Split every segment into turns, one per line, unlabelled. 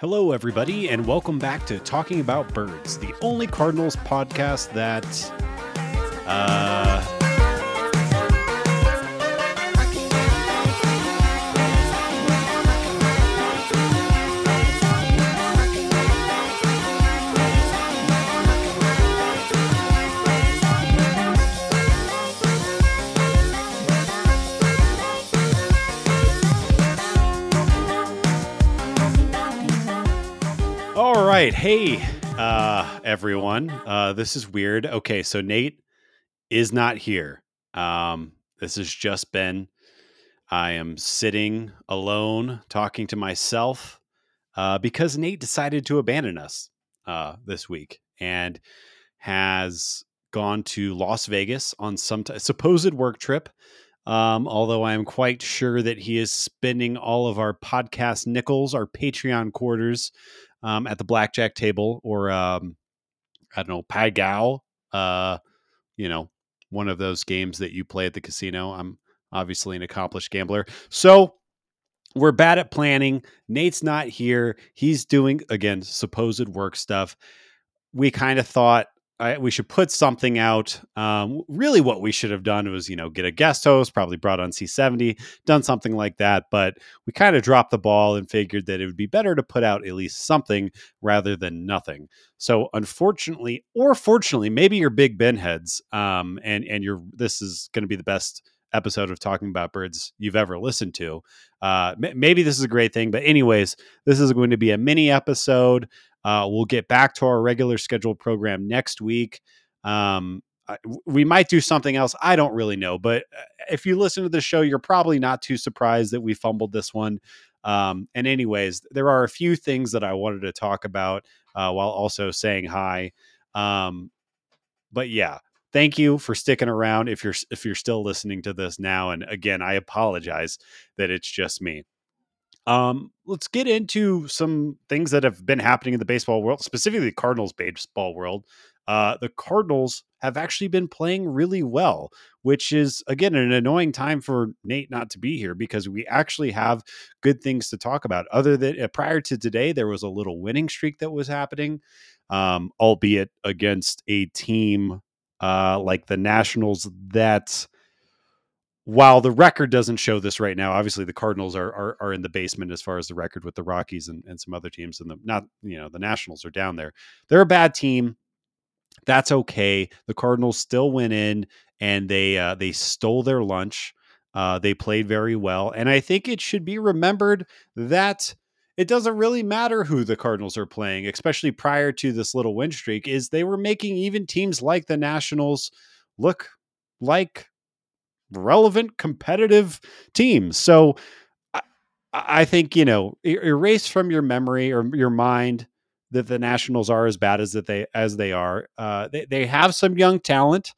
Hello, everybody, and welcome back to Talking About Birds, the only Cardinals podcast that, uh, right. Hey, uh, everyone. Uh, this is weird. Okay, so Nate is not here. Um, this has just been, I am sitting alone talking to myself uh, because Nate decided to abandon us uh, this week and has gone to Las Vegas on some t- supposed work trip. Um, although I am quite sure that he is spending all of our podcast nickels, our Patreon quarters, um, at the blackjack table or um, I don't know, Pai Gow, uh, you know, one of those games that you play at the casino. I'm obviously an accomplished gambler. So we're bad at planning. Nate's not here. He's doing, again, supposed work stuff. We kind of thought I, we should put something out. Um, really, what we should have done was, you know, get a guest host, probably brought on C70, done something like that. But we kind of dropped the ball and figured that it would be better to put out at least something rather than nothing. So, unfortunately, or fortunately, maybe you're big Ben heads, um, and and you're this is going to be the best episode of talking about birds you've ever listened to. Uh, m- maybe this is a great thing, but anyways, this is going to be a mini episode. Uh, we'll get back to our regular scheduled program next week. Um, we might do something else. I don't really know, but uh, if you listen to the show, you're probably not too surprised that we fumbled this one. Um, and anyways, there are a few things that I wanted to talk about uh, while also saying hi. Um, but yeah, thank you for sticking around. If you're if you're still listening to this now, and again, I apologize that it's just me. Um, let's get into some things that have been happening in the baseball world, specifically the Cardinals baseball world. Uh, the Cardinals have actually been playing really well, which is again an annoying time for Nate not to be here because we actually have good things to talk about. Other than uh, prior to today, there was a little winning streak that was happening, um, albeit against a team uh, like the Nationals that while the record doesn't show this right now, obviously the Cardinals are, are, are in the basement as far as the record with the Rockies and, and some other teams, and the not you know the Nationals are down there. They're a bad team. That's okay. The Cardinals still went in and they uh, they stole their lunch. Uh, they played very well, and I think it should be remembered that it doesn't really matter who the Cardinals are playing, especially prior to this little win streak. Is they were making even teams like the Nationals look like relevant competitive teams. So I, I think, you know, er- erase from your memory or your mind that the Nationals are as bad as that they as they are. Uh, they they have some young talent.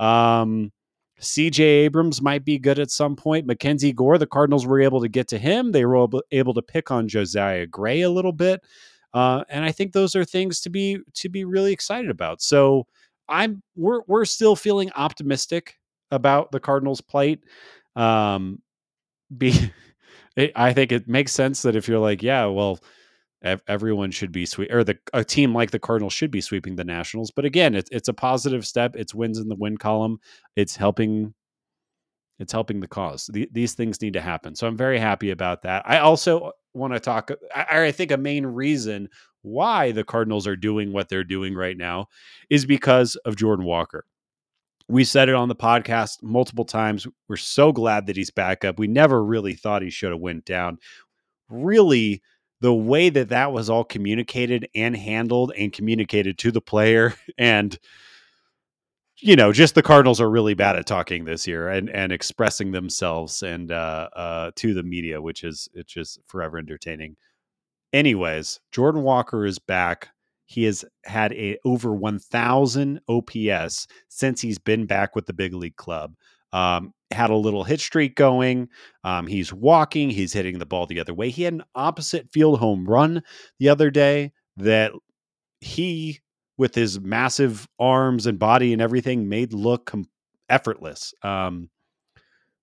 Um, CJ Abrams might be good at some point. Mackenzie Gore, the Cardinals were able to get to him. They were able to pick on Josiah Gray a little bit, uh, and I think those are things to be to be really excited about. So I'm we're we're still feeling optimistic about the Cardinals' plight. Um, be, I think it makes sense that if you're like, yeah, well, everyone should be sweep, or the a team like the Cardinals should be sweeping the Nationals. But again, it's it's a positive step. It's wins in the win column. It's helping. It's helping the cause. The, these things need to happen. So I'm very happy about that. I also want to talk. I, I think a main reason why the Cardinals are doing what they're doing right now is because of Jordan Walker we said it on the podcast multiple times. We're so glad that he's back up. We never really thought he should have went down. Really, the way that that was all communicated and handled and communicated to the player and you know just the cardinals are really bad at talking this year and and expressing themselves and uh uh to the media which is it's just forever entertaining anyways jordan walker is back he has had a over 1000 OPS since he's been back with the big league club. Um, had a little hit streak going. Um, he's walking, he's hitting the ball the other way. He had an opposite field home run the other day that he, with his massive arms and body and everything, made look com- effortless. Um,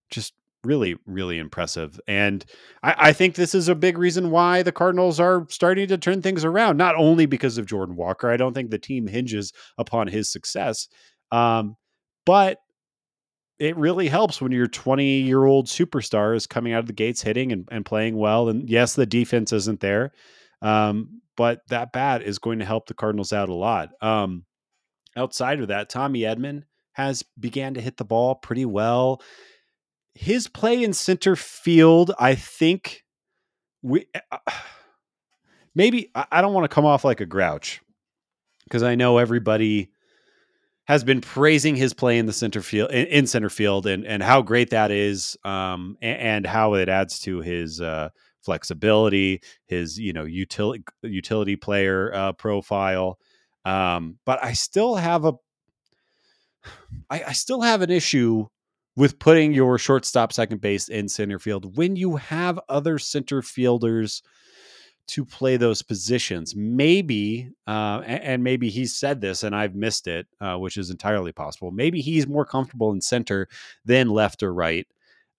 just really, really impressive. And I, I, think this is a big reason why the Cardinals are starting to turn things around, not only because of Jordan Walker. I don't think the team hinges upon his success, um, but it really helps when your 20 year old superstar is coming out of the gates hitting and, and playing well. And yes, the defense isn't there, um, but that bat is going to help the Cardinals out a lot. Um, outside of that, Tommy Edman has began to hit the ball pretty well his play in center field, I think we uh, maybe I don't want to come off like a grouch because I know everybody has been praising his play in the center field in, in center field and and how great that is um, and, and, how it adds to his uh, flexibility, his you know utility utility player uh, profile. Um, but I still have a I, I still have an issue with putting your shortstop, second base, in center field when you have other center fielders to play those positions. Maybe, uh, and, maybe he said this and I've missed it, uh, which is entirely possible. Maybe he's more comfortable in center than left or right,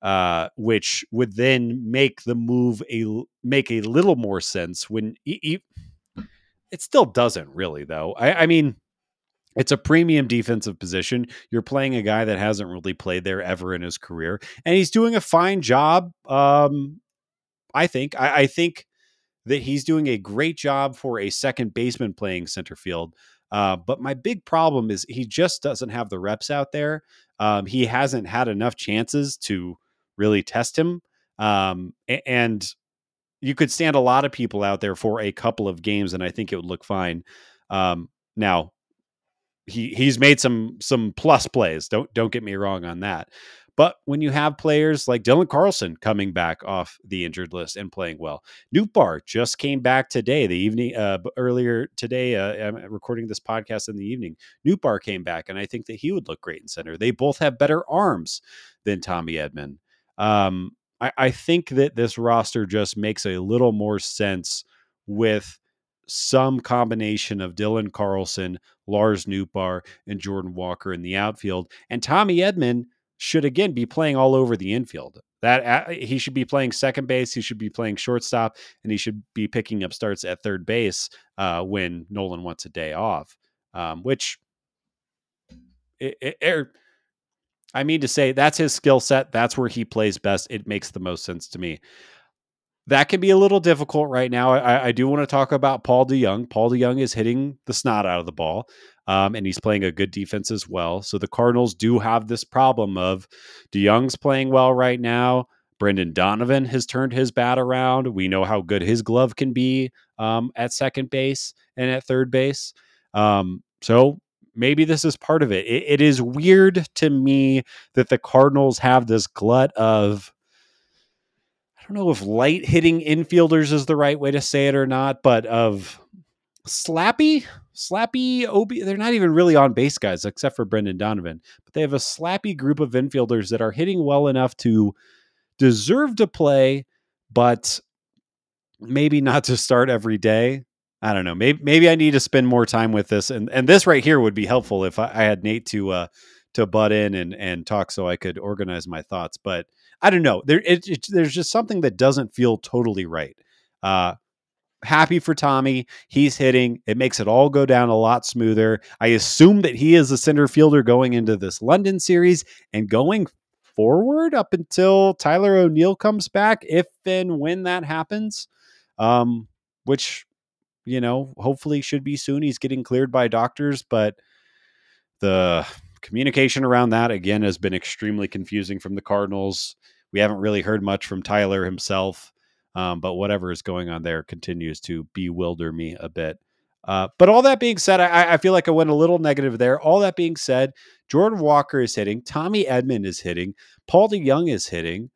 uh, which would then make the move a make a little more sense. When he, he, it still doesn't really, though. I, I mean it's a premium defensive position. You're playing a guy that hasn't really played there ever in his career, and he's doing a fine job. Um, I think. I, I think that he's doing a great job for a second baseman playing center field. Uh, but my big problem is he just doesn't have the reps out there. Um, he hasn't had enough chances to really test him. Um, and you could stand a lot of people out there for a couple of games, and I think it would look fine. Um, now, he he's made some some plus plays. Don't don't get me wrong on that. But when you have players like Dylan Carlson coming back off the injured list and playing well, Nootbaar just came back today, the evening uh, earlier today. Uh, I'm recording this podcast in the evening. Nootbaar came back, and I think that he would look great in center. They both have better arms than Tommy Edman. Um, I, I think that this roster just makes a little more sense with some combination of Dylan Carlson, Lars Nootbaar, and Jordan Walker in the outfield. And Tommy Edman should again be playing all over the infield. That uh, he should be playing second base, he should be playing shortstop, and he should be picking up starts at third base uh, when Nolan wants a day off. Um, which, it, it, er, I mean to say, that's his skill set. That's where he plays best. It makes the most sense to me that can be a little difficult right now. I, I do want to talk about Paul DeJong. Paul DeJong is hitting the snot out of the ball, um, and he's playing a good defense as well. So the Cardinals do have this problem of DeJong's playing well right now. Brendan Donovan has turned his bat around. We know how good his glove can be um, at second base and at third base. Um, so maybe this is part of it. it. It is weird to me that the Cardinals have this glut of I don't know if light hitting infielders is the right way to say it or not, but of slappy, slappy OB. They're not even really on base guys except for Brendan Donovan, but they have a slappy group of infielders that are hitting well enough to deserve to play, but maybe not to start every day. I don't know. Maybe maybe I need to spend more time with this, and and this right here would be helpful if I, I had Nate to uh, to butt in and and talk so I could organize my thoughts. But I don't know. There, it, it, there's just something that doesn't feel totally right. Uh, happy for Tommy. He's hitting. It makes it all go down a lot smoother. I assume that he is a center fielder going into this London series and going forward up until Tyler O'Neill comes back, if and when that happens. Um, which, you know, hopefully should be soon. He's getting cleared by doctors, but the communication around that again has been extremely confusing from the Cardinals. We haven't really heard much from Tyler himself, um, but whatever is going on there continues to bewilder me a bit. Uh, but all that being said, I, I, feel like I went a little negative there. All that being said, Jordan Walker is hitting, Tommy Edman is hitting, Paul DeJong is hitting.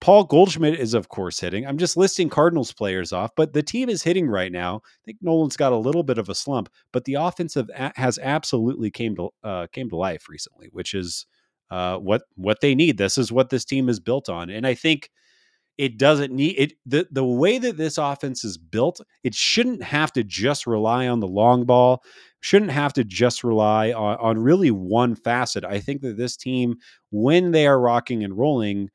Paul Goldschmidt is, of course, hitting. I'm just listing Cardinals players off, but the team is hitting right now. I think Nolan's got a little bit of a slump, but the offensive has absolutely came to uh, came to life recently, which is uh, what what they need. This is what this team is built on, and I think it doesn't need it. the The way that this offense is built, it shouldn't have to just rely on the long ball. Shouldn't have to just rely on, on really one facet. I think that this team, when they are rocking and rolling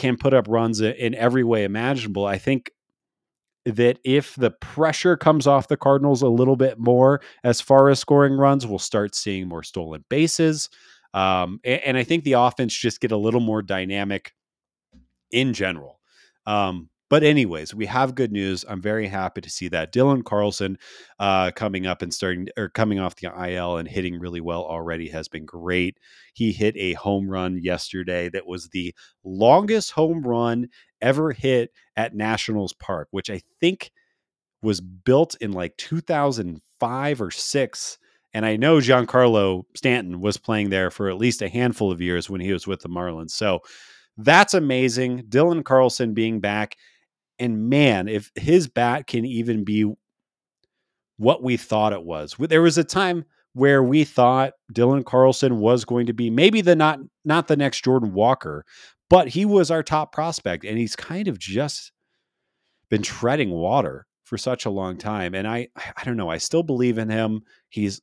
can put up runs in every way imaginable. I think that if the pressure comes off the Cardinals a little bit more as far as scoring runs, we'll start seeing more stolen bases. Um, and, and, I think the offense just get a little more dynamic in general. Um, but anyways, we have good news. I'm very happy to see that Dylan Carlson uh, coming up and starting or coming off the IL and hitting really well already has been great. He hit a home run yesterday that was the longest home run ever hit at Nationals Park, which I think was built in like 2005 or 6 and I know Giancarlo Stanton was playing there for at least a handful of years when he was with the Marlins. So that's amazing. Dylan Carlson being back and man, if his bat can even be what we thought it was, there was a time where we thought Dylan Carlson was going to be maybe the not not the next Jordan Walker, but he was our top prospect, and he's kind of just been treading water for such a long time. And I I don't know, I still believe in him. He's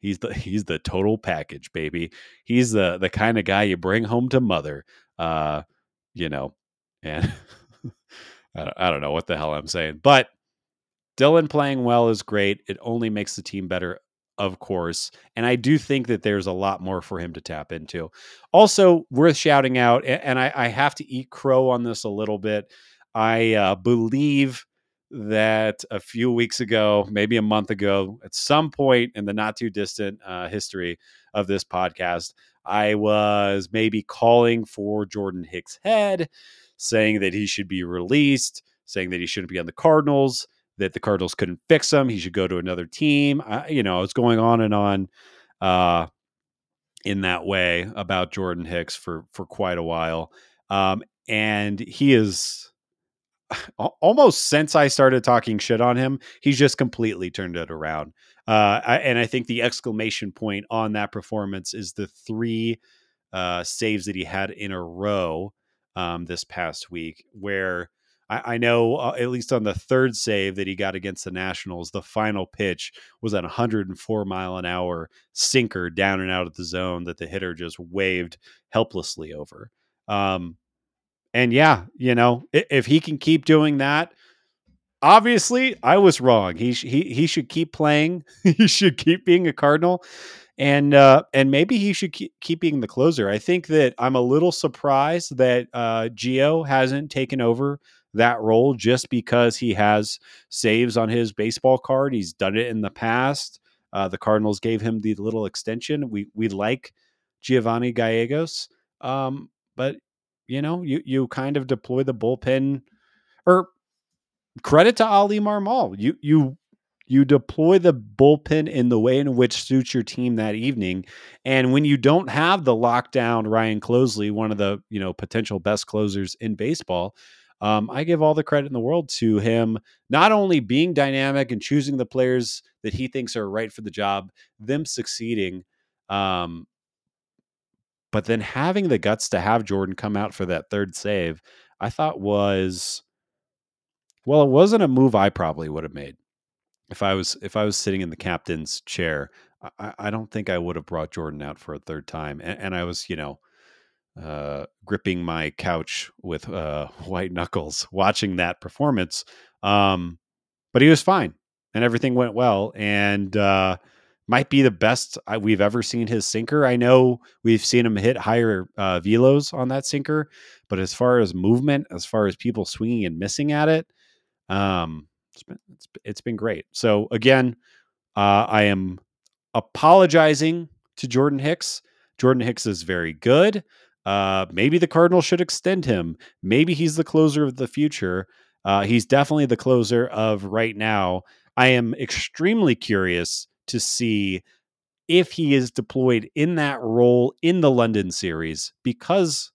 he's the he's the total package, baby. He's the the kind of guy you bring home to mother. Uh, you know, and I don't know what the hell I'm saying, but Dylan playing well is great. It only makes the team better, of course. And I do think that there's a lot more for him to tap into. Also, worth shouting out, and I, I have to eat crow on this a little bit. I uh, believe that a few weeks ago, maybe a month ago, at some point in the not too distant uh, history of this podcast, I was maybe calling for Jordan Hicks' head saying that he should be released, saying that he shouldn't be on the Cardinals, that the Cardinals couldn't fix him, he should go to another team. I, you know, it's going on and on uh, in that way about Jordan Hicks for for quite a while, um, and he is almost since I started talking shit on him, he's just completely turned it around. Uh, I, and I think the exclamation point on that performance is the three uh, saves that he had in a row um, this past week, where I, I know uh, at least on the third save that he got against the Nationals, the final pitch was at 104 mile an hour sinker down and out of the zone that the hitter just waved helplessly over. Um, and yeah, you know, if, he can keep doing that, obviously I was wrong. He sh- he he should keep playing. he should keep being a Cardinal and uh, and maybe he should keep, keep being the closer. I think that I'm a little surprised that uh, Gio hasn't taken over that role just because he has saves on his baseball card. He's done it in the past. Uh, the Cardinals gave him the little extension. We we like Giovanni Gallegos, um, but you know you you kind of deploy the bullpen or credit to Oli Marmol. You you you deploy the bullpen in the way in which suits your team that evening. And when you don't have the lockdown Ryan Helsley, one of the you know potential best closers in baseball, um, I give all the credit in the world to him not only being dynamic and choosing the players that he thinks are right for the job, them succeeding, um, but then having the guts to have Jordan come out for that third save, I thought was well, it wasn't a move I probably would have made if I was if I was sitting in the captain's chair, I, I don't think I would have brought Jordan out for a third time. And, and I was, you know, uh, gripping my couch with uh, white knuckles, watching that performance. Um, but he was fine, and everything went well, and uh, might be the best we've ever seen his sinker. I know we've seen him hit higher uh, velos on that sinker, but as far as movement, as far as people swinging and missing at it, um, it's been it's, it's been great. So again, uh, I am apologizing to Jordan Hicks. Jordan Hicks is very good. Uh, maybe the Cardinals should extend him. Maybe he's the closer of the future. Uh, he's definitely the closer of right now. I am extremely curious to see if he is deployed in that role in the London series because,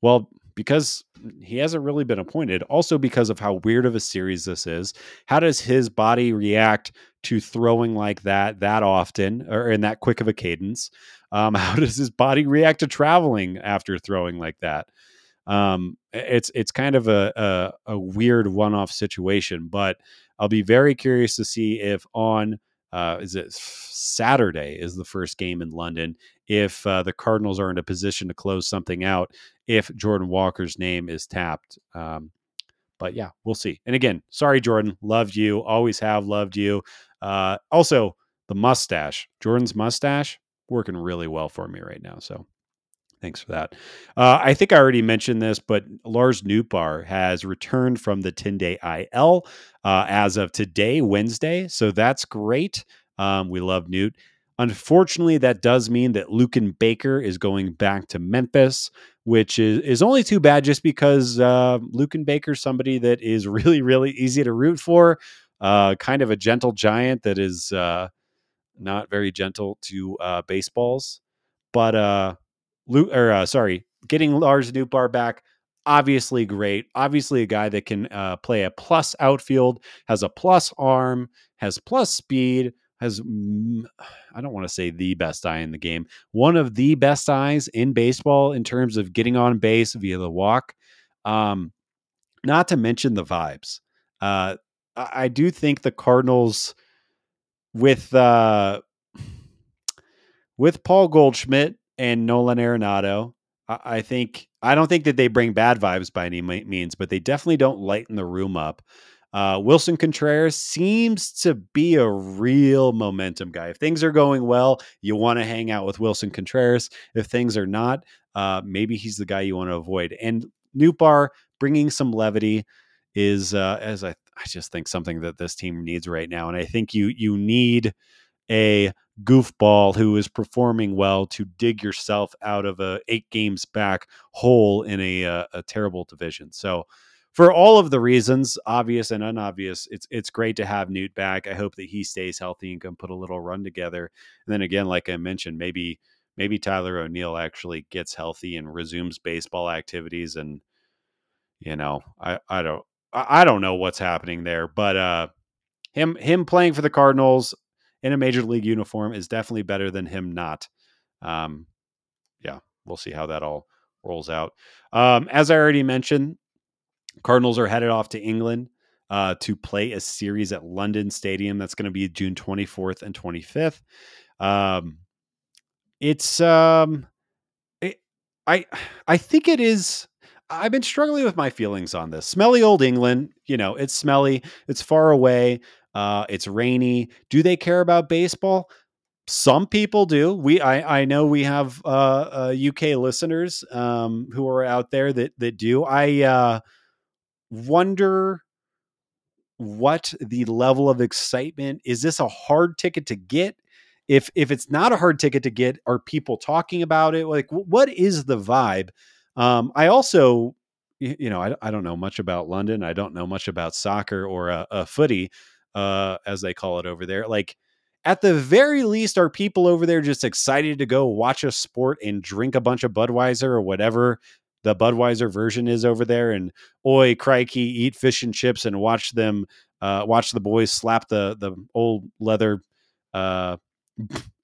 well, because he hasn't really been appointed. Also, because of how weird of a series this is. How does his body react to throwing like that that often or in that quick of a cadence? Um, how does his body react to traveling after throwing like that? Um, it's it's kind of a, a, a weird one off situation, but I'll be very curious to see if on uh, is it Saturday is the first game in London. If uh, the Cardinals are in a position to close something out, if Jordan Walker's name is tapped. Um, but yeah, we'll see. And again, sorry, Jordan, loved you, always have loved you. Uh, also, the mustache, Jordan's mustache, working really well for me right now. So Thanks for that. Uh, I think I already mentioned this, but Lars Nootbaar has returned from the 10 day IL uh, as of today, Wednesday. So that's great. Um, we love Newt. Unfortunately, that does mean that Luken Baker is going back to Memphis, which is, is only too bad just because uh, Luken Baker is somebody that is really, really easy to root for. Uh, kind of a gentle giant that is uh, not very gentle to uh, baseballs. But uh, Luke, or uh, sorry, getting Lars Nootbaar back, obviously great. Obviously, a guy that can uh, play a plus outfield, has a plus arm, has plus speed, has I don't want to say the best eye in the game, one of the best eyes in baseball in terms of getting on base via the walk. Um, not to mention the vibes. Uh, I do think the Cardinals with uh, with Paul Goldschmidt and Nolan Arenado. I, think I don't think that they bring bad vibes by any means, but they definitely don't lighten the room up. Uh, Willson Contreras seems to be a real momentum guy. If things are going well, you want to hang out with Willson Contreras. If things are not, uh, maybe he's the guy you want to avoid. And Nootbaar bringing some levity is, uh, as I, I just think something that this team needs right now. And I think you you need a goofball who is performing well to dig yourself out of a eight games back hole in a, a, uh, a terrible division. So for all of the reasons, obvious and unobvious, it's it's great to have Newt back. I hope that he stays healthy and can put a little run together. And then again, like I mentioned, maybe maybe Tyler O'Neill actually gets healthy and resumes baseball activities. And you know, I I don't I don't know what's happening there, but uh, him him playing for the Cardinals, in a major league uniform is definitely better than him not. Um, yeah, we'll see how that all rolls out. Um, as I already mentioned, Cardinals are headed off to England uh, to play a series at London Stadium. That's going to be June 24th and 25th. Um, it's um, it, I I think it is. I've been struggling with my feelings on this. Smelly old England, you know, it's smelly, it's far away. Uh, it's rainy. Do they care about baseball? Some people do. We I I know we have uh, uh, UK listeners um, who are out there that that do. I uh, wonder what the level of excitement is. This a hard ticket to get? If if it's not a hard ticket to get, are people talking about it? Like, what is the vibe? Um, I also you know, I, I don't know much about London. I don't know much about soccer or a, a footy uh, as they call it over there. Like, at the very least, are people over there just excited to go watch a sport and drink a bunch of Budweiser or whatever the Budweiser version is over there? And oi, crikey, eat fish and chips and watch them, uh, watch the boys slap the the old leather uh,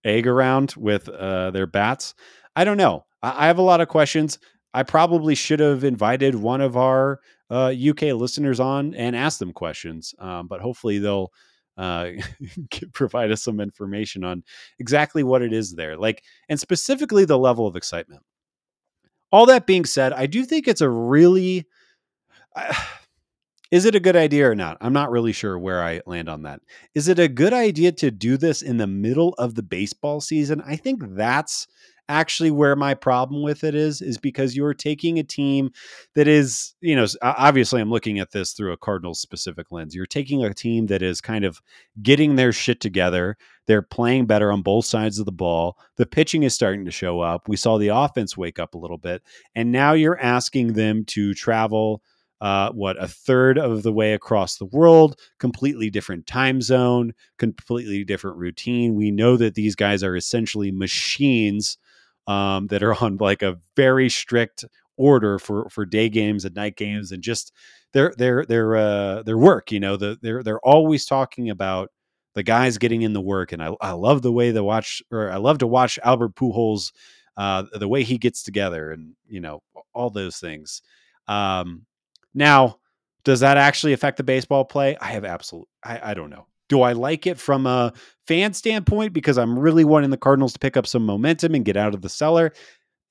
egg around with uh, their bats. I don't know. I, I have a lot of questions. I probably should have invited one of our uh, UK listeners on and ask them questions. Um, but hopefully they'll uh, provide us some information on exactly what it is there, like, and specifically the level of excitement. All that being said, I do think it's a really. Uh, is it a good idea or not? I'm not really sure where I land on that. Is it a good idea to do this in the middle of the baseball season? I think that's actually where my problem with it is is because you're taking a team that is you know obviously i'm looking at this through a cardinals specific lens you're taking a team that is kind of getting their shit together they're playing better on both sides of the ball the pitching is starting to show up we saw the offense wake up a little bit and now you're asking them to travel uh, what a third of the way across the world, completely different time zone, completely different routine. We know that these guys are essentially machines um, that are on like a very strict order for for day games and night games and just their their their uh their work you know the, they're they're always talking about the guys getting in the work and I, I love the way the watch or I love to watch Albert Pujols uh the way he gets together and you know all those things. Um now does that actually affect the baseball play? I have absolute I, I don't know do I like it from a fan standpoint because I'm really wanting the Cardinals to pick up some momentum and get out of the cellar?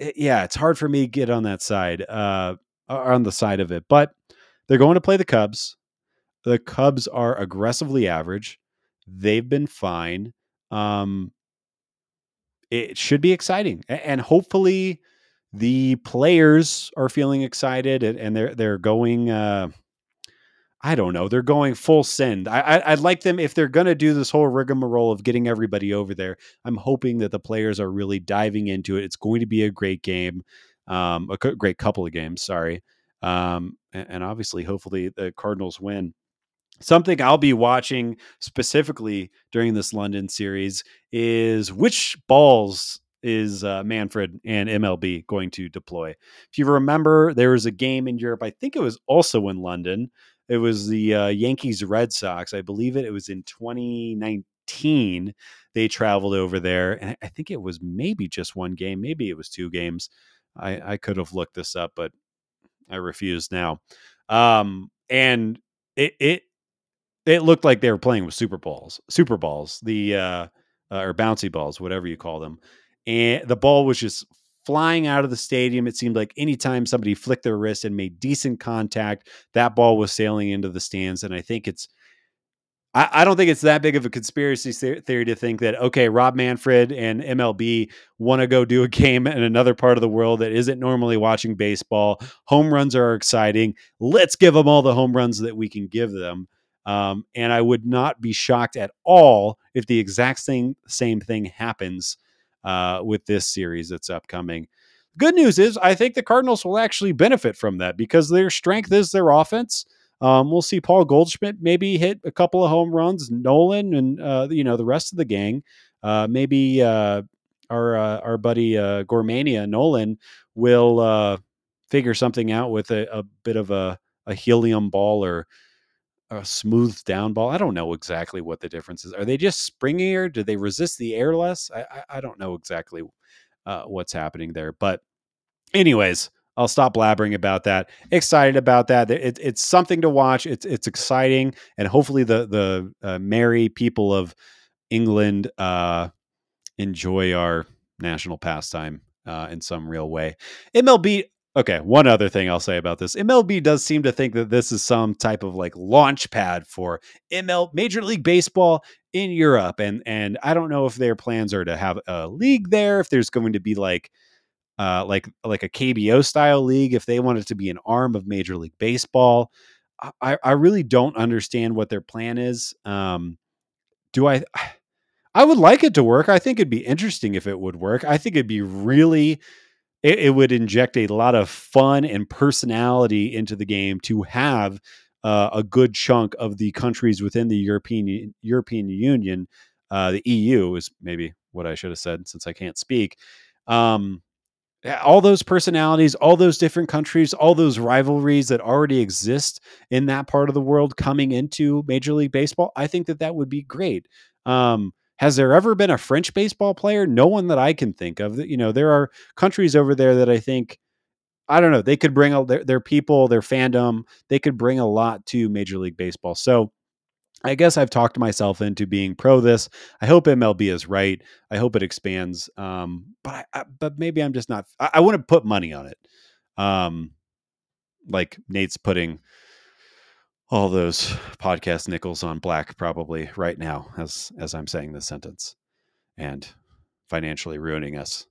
it, yeah, it's hard for me to get on that side, uh, on the side of it. But they're going to play the Cubs. The Cubs are aggressively average. They've been fine. Um, it should be exciting, and hopefully, the players are feeling excited and, they're they're going. Uh, I don't know. They're going full send. I, I would like them if they're going to do this whole rigmarole of getting everybody over there. I'm hoping that the players are really diving into it. It's going to be a great game, um, a great couple of games. Sorry, um, and, and obviously, hopefully, the Cardinals win. Something I'll be watching specifically during this London series is which balls is uh, Manfred and MLB going to deploy. If you remember, there was a game in Europe. I think it was also in London it was the uh, Yankees Red Sox. I believe it. It was in 2019. They traveled over there, and I think it was maybe just one game. Maybe it was two games. I, I could have looked this up, but I refuse now. Um, and it it it looked like they were playing with super balls, super balls, the uh, uh, or bouncy balls, whatever you call them. And the ball was just flying out of the stadium. It seemed like anytime somebody flicked their wrist and made decent contact, that ball was sailing into the stands. And I think it's, I, I don't think it's that big of a conspiracy theory to think that, okay, Rob Manfred and MLB want to go do a game in another part of the world that isn't normally watching baseball. Home runs are exciting. Let's give them all the home runs that we can give them. Um, and I would not be shocked at all if the exact same same thing happens uh, with this series that's upcoming. Good news is, I think the Cardinals will actually benefit from that because their strength is their offense. Um, we'll see Paul Goldschmidt maybe hit a couple of home runs. Nolan and uh, you know the rest of the gang. Uh, maybe uh, our uh, our buddy uh, Gormania Nolan will uh, figure something out with a, a bit of a, a helium ball or a smooth down ball. I don't know exactly what the difference is. Are they just springier? Do they resist the air less? I, I, I don't know exactly uh, what's happening there. But, anyways, I'll stop blabbering about that. Excited about that. It, it's something to watch. It's it's exciting, and hopefully the the uh, merry people of England uh, enjoy our national pastime uh, in some real way. MLB Okay, one other thing I'll say about this. MLB does seem to think that this is some type of like launch pad for ML Major League Baseball in Europe and and I don't know if their plans are to have a league there if there's going to be like uh like like a KBO style league if they want it to be an arm of Major League Baseball. I I really don't understand what their plan is. Um do I I would like it to work. I think it'd be interesting if it would work. I think it'd be really it, it, would inject a lot of fun and personality into the game to have uh, a good chunk of the countries within the European European Union, uh, the EU is maybe what I should have said since I can't speak. Um, all those personalities, all those different countries, all those rivalries that already exist in that part of the world coming into Major League Baseball, I think that that would be great. Um, has there ever been a French baseball player? No one that I can think of. You know, there are countries over there that I think I don't know. They could bring a, their, their people, their fandom. They could bring a lot to Major League Baseball. So I guess I've talked myself into being pro this. I hope MLB is right. I hope it expands. Um, but I, I, but maybe I'm just not. I, I want to put money on it. Um, like Nate's putting all those podcast nickels on black probably right now as as I'm saying this sentence and financially ruining us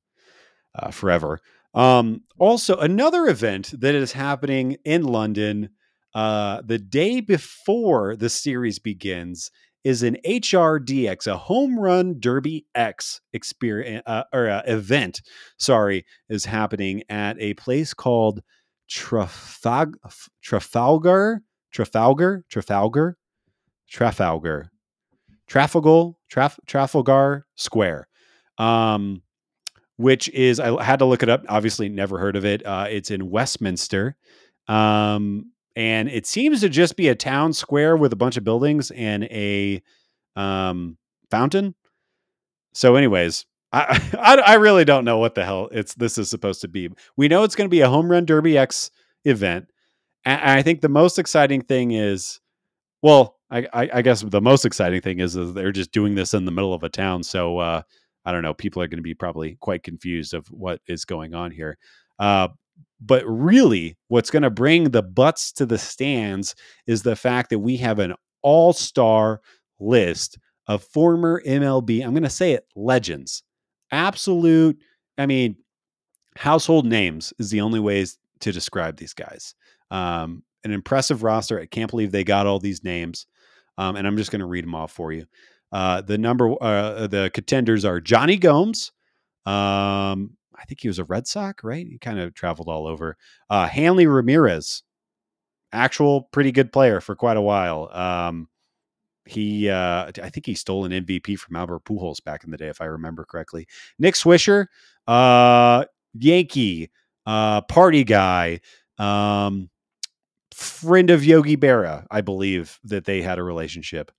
uh, forever. Um, also, another event that is happening in London uh, the day before the series begins is an HRDX, a home run derby X experience uh, or uh, event. Sorry, is happening at a place called Trafag- Trafalgar Trafalgar, Trafalgar, Trafalgar, Trafalgar, Traf, Trafalgar Square, um, which is I had to look it up. Obviously, never heard of it. Uh, it's in Westminster, um, and it seems to just be a town square with a bunch of buildings and a um, fountain. So, anyways, I, I, I really don't know what the hell it's this is supposed to be. We know it's going to be a home run derby X event. And I think the most exciting thing is, well, I, I, I guess the most exciting thing is, is they're just doing this in the middle of a town. So uh, I don't know. People are going to be probably quite confused of what is going on here. Uh, but really, what's going to bring the butts to the stands is the fact that we have an all star list of former MLB, I'm going to say it, legends. Absolute, I mean, household names is the only ways to describe these guys. Um, an impressive roster. I can't believe they got all these names. Um, and I'm just going to read them off for you. Uh, the number, uh, the contenders are Jonny Gomes. Um, I think he was a Red Sox, right? He kind of traveled all over. Uh, Hanley Ramirez, actual pretty good player for quite a while. Um, he, uh, I think he stole an MVP from Albert Pujols back in the day, if I remember correctly. Nick Swisher, uh, Yankee, uh, party guy, um, friend of Yogi Berra, I believe that they had a relationship.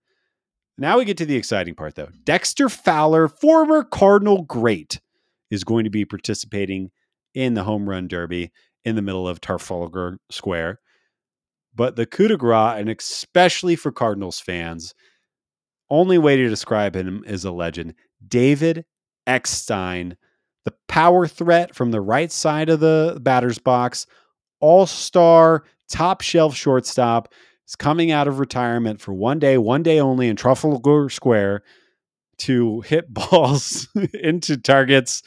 Now we get to the exciting part, though. Dexter Fowler, former Cardinal great, is going to be participating in the home run derby in the middle of Trafalgar Square. But the coup de grace, and especially for Cardinals fans, only way to describe him is a legend. David Eckstein, the power threat from the right side of the batter's box, all star, top shelf shortstop, is coming out of retirement for one day, one day only in Trafalgar Square to hit balls into targets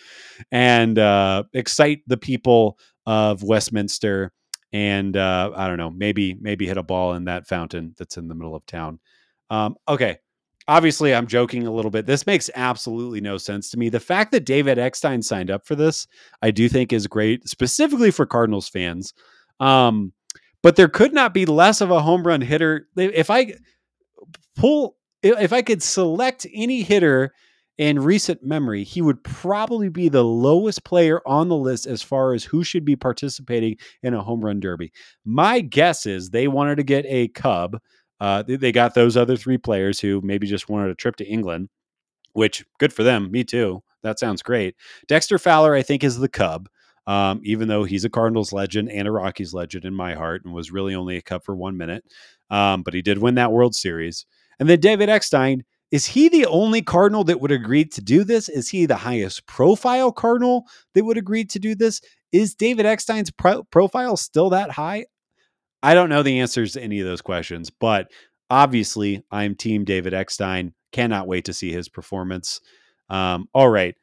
and uh, excite the people of Westminster. And uh, I don't know, maybe maybe hit a ball in that fountain that's in the middle of town. Um, okay, obviously I'm joking a little bit. This makes absolutely no sense to me. The fact that David Eckstein signed up for this, I do think is great, specifically for Cardinals fans. Um, but there could not be less of a home run hitter. If I pull, if I could select any hitter in recent memory, he would probably be the lowest player on the list as far as who should be participating in a home run derby. My guess is they wanted to get a Cub uh, they got those other three players who maybe just wanted a trip to England, which good for them. Me too. That sounds great. Dexter Fowler, I think, is the Cub. Um, even though he's a Cardinals legend and a Rockies legend in my heart, and was really only a Cub for one minute, um, but he did win that World Series. And then David Eckstein, is he the only Cardinal that would agree to do this? Is he the highest profile Cardinal that would agree to do this? Is David Eckstein's pro- profile still that high? I don't know the answers to any of those questions, but obviously I'm team David Eckstein. Cannot wait to see his performance. Um, all right.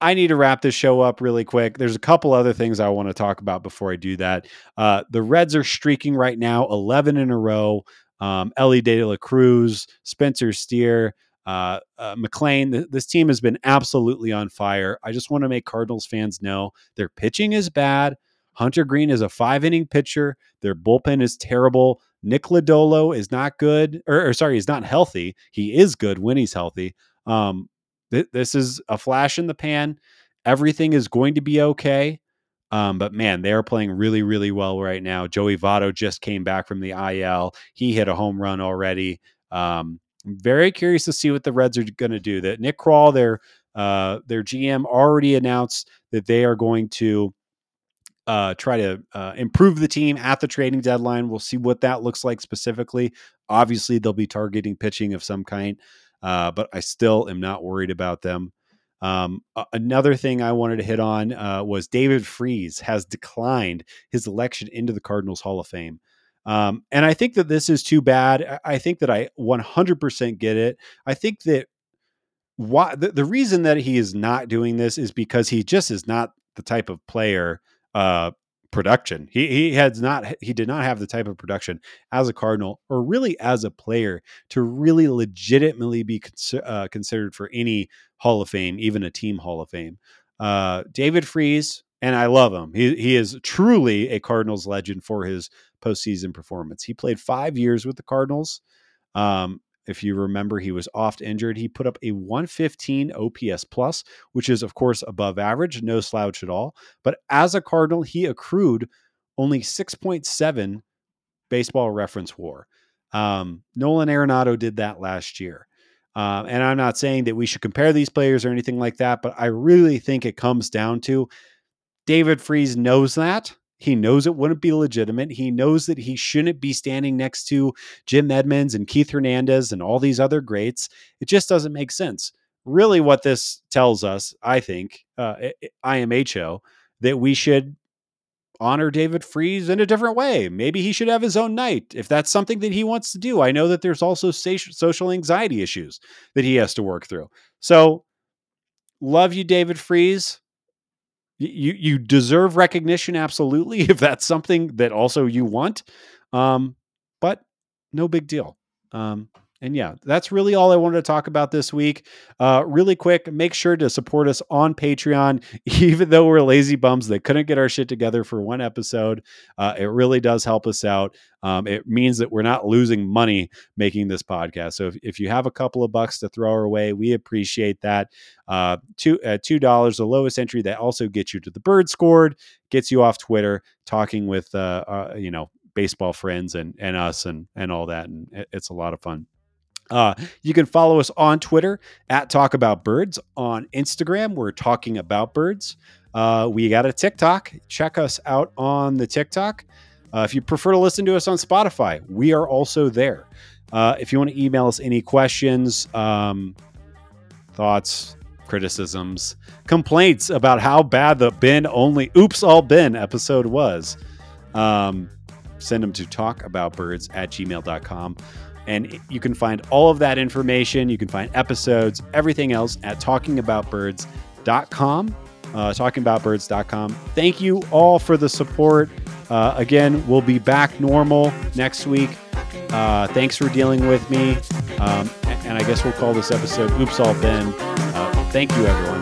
I need to wrap this show up really quick. There's a couple other things I want to talk about before I do that. Uh, the Reds are streaking right now, 11 in a row. Um, Elly De La Cruz, Spencer Steer, uh, uh, McLain. Th- this team has been absolutely on fire. I just want to make Cardinals fans know their pitching is bad. Hunter Greene is a five inning pitcher. Their bullpen is terrible. Nick Lodolo is not good, or, or, sorry, he's not healthy. He is good when he's healthy. Um, th- this is a flash in the pan. Everything is going to be okay. Um, but man, they are playing really, really well right now. Joey Votto just came back from the IL. He hit a home run already. Um, very curious to see what the Reds are going to do. That Nick Krall, their uh, their GM, already announced that they are going to uh, try to uh, improve the team at the trading deadline. We'll see what that looks like specifically. Obviously, they'll be targeting pitching of some kind, uh, but I still am not worried about them. Um, another thing I wanted to hit on uh, was David Freese has declined his election into the Cardinals Hall of Fame. Um, and I think that this is too bad. I think that I 100% get it. I think that why the, the reason that he is not doing this is because he just is not the type of player uh, production. He he has not he did not have the type of production as a Cardinal or really as a player to really legitimately be cons- uh, considered for any Hall of Fame, even a team Hall of Fame. Uh, David Freese, and I love him. He he is truly a Cardinals legend for his postseason performance. He played five years with the Cardinals. Um, if you remember, he was oft injured. He put up a 115 OPS plus, which is, of course, above average, no slouch at all. But as a Cardinal, he accrued only 6.7 baseball reference war. Um, Nolan Arenado did that last year. Um, and I'm not saying that we should compare these players or anything like that, but I really think it comes down to David Freese knows that. He knows it wouldn't be legitimate. He knows that he shouldn't be standing next to Jim Edmonds and Keith Hernandez and all these other greats. It just doesn't make sense. really what this tells us, I think, uh, IMHO, that we should honor David Freese in a different way. Maybe he should have his own night if that's something that he wants to do. I know that there's also social anxiety issues that he has to work through. So, love you, David Freese. You you deserve recognition, absolutely, if that's something that also you want. Um, but no big deal. Um, and yeah, that's really all I wanted to talk about this week. Uh, really quick, make sure to support us on Patreon, even though we're lazy bums that couldn't get our shit together for one episode. Uh, it really does help us out. Um, it means that we're not losing money making this podcast. So if, if you have a couple of bucks to throw our way, we appreciate that. Uh, two uh, two dollars, the lowest entry that also gets you to the bird scored, gets you off Twitter, talking with uh, uh, you know baseball friends and and us and and all that, and it's a lot of fun. Uh, you can follow us on Twitter at Talk About Birds. On Instagram, we're talking about birds. Uh, we got a TikTok. Check us out on the TikTok. Uh, if you prefer to listen to us on Spotify, we are also there. Uh, if you want to email us any questions, um, thoughts, criticisms, complaints about how bad the Ben only oops all Ben episode was, um, send them to talkaboutbirds at gmail.com. And you can find all of that information. You can find episodes, everything else at talkingaboutbirds.com. Uh, talkingaboutbirds.com. Thank you all for the support. Uh, again, we'll be back normal next week. Uh, thanks for dealing with me. Um, and I guess we'll call this episode Oops All Ben. Uh, thank you, everyone.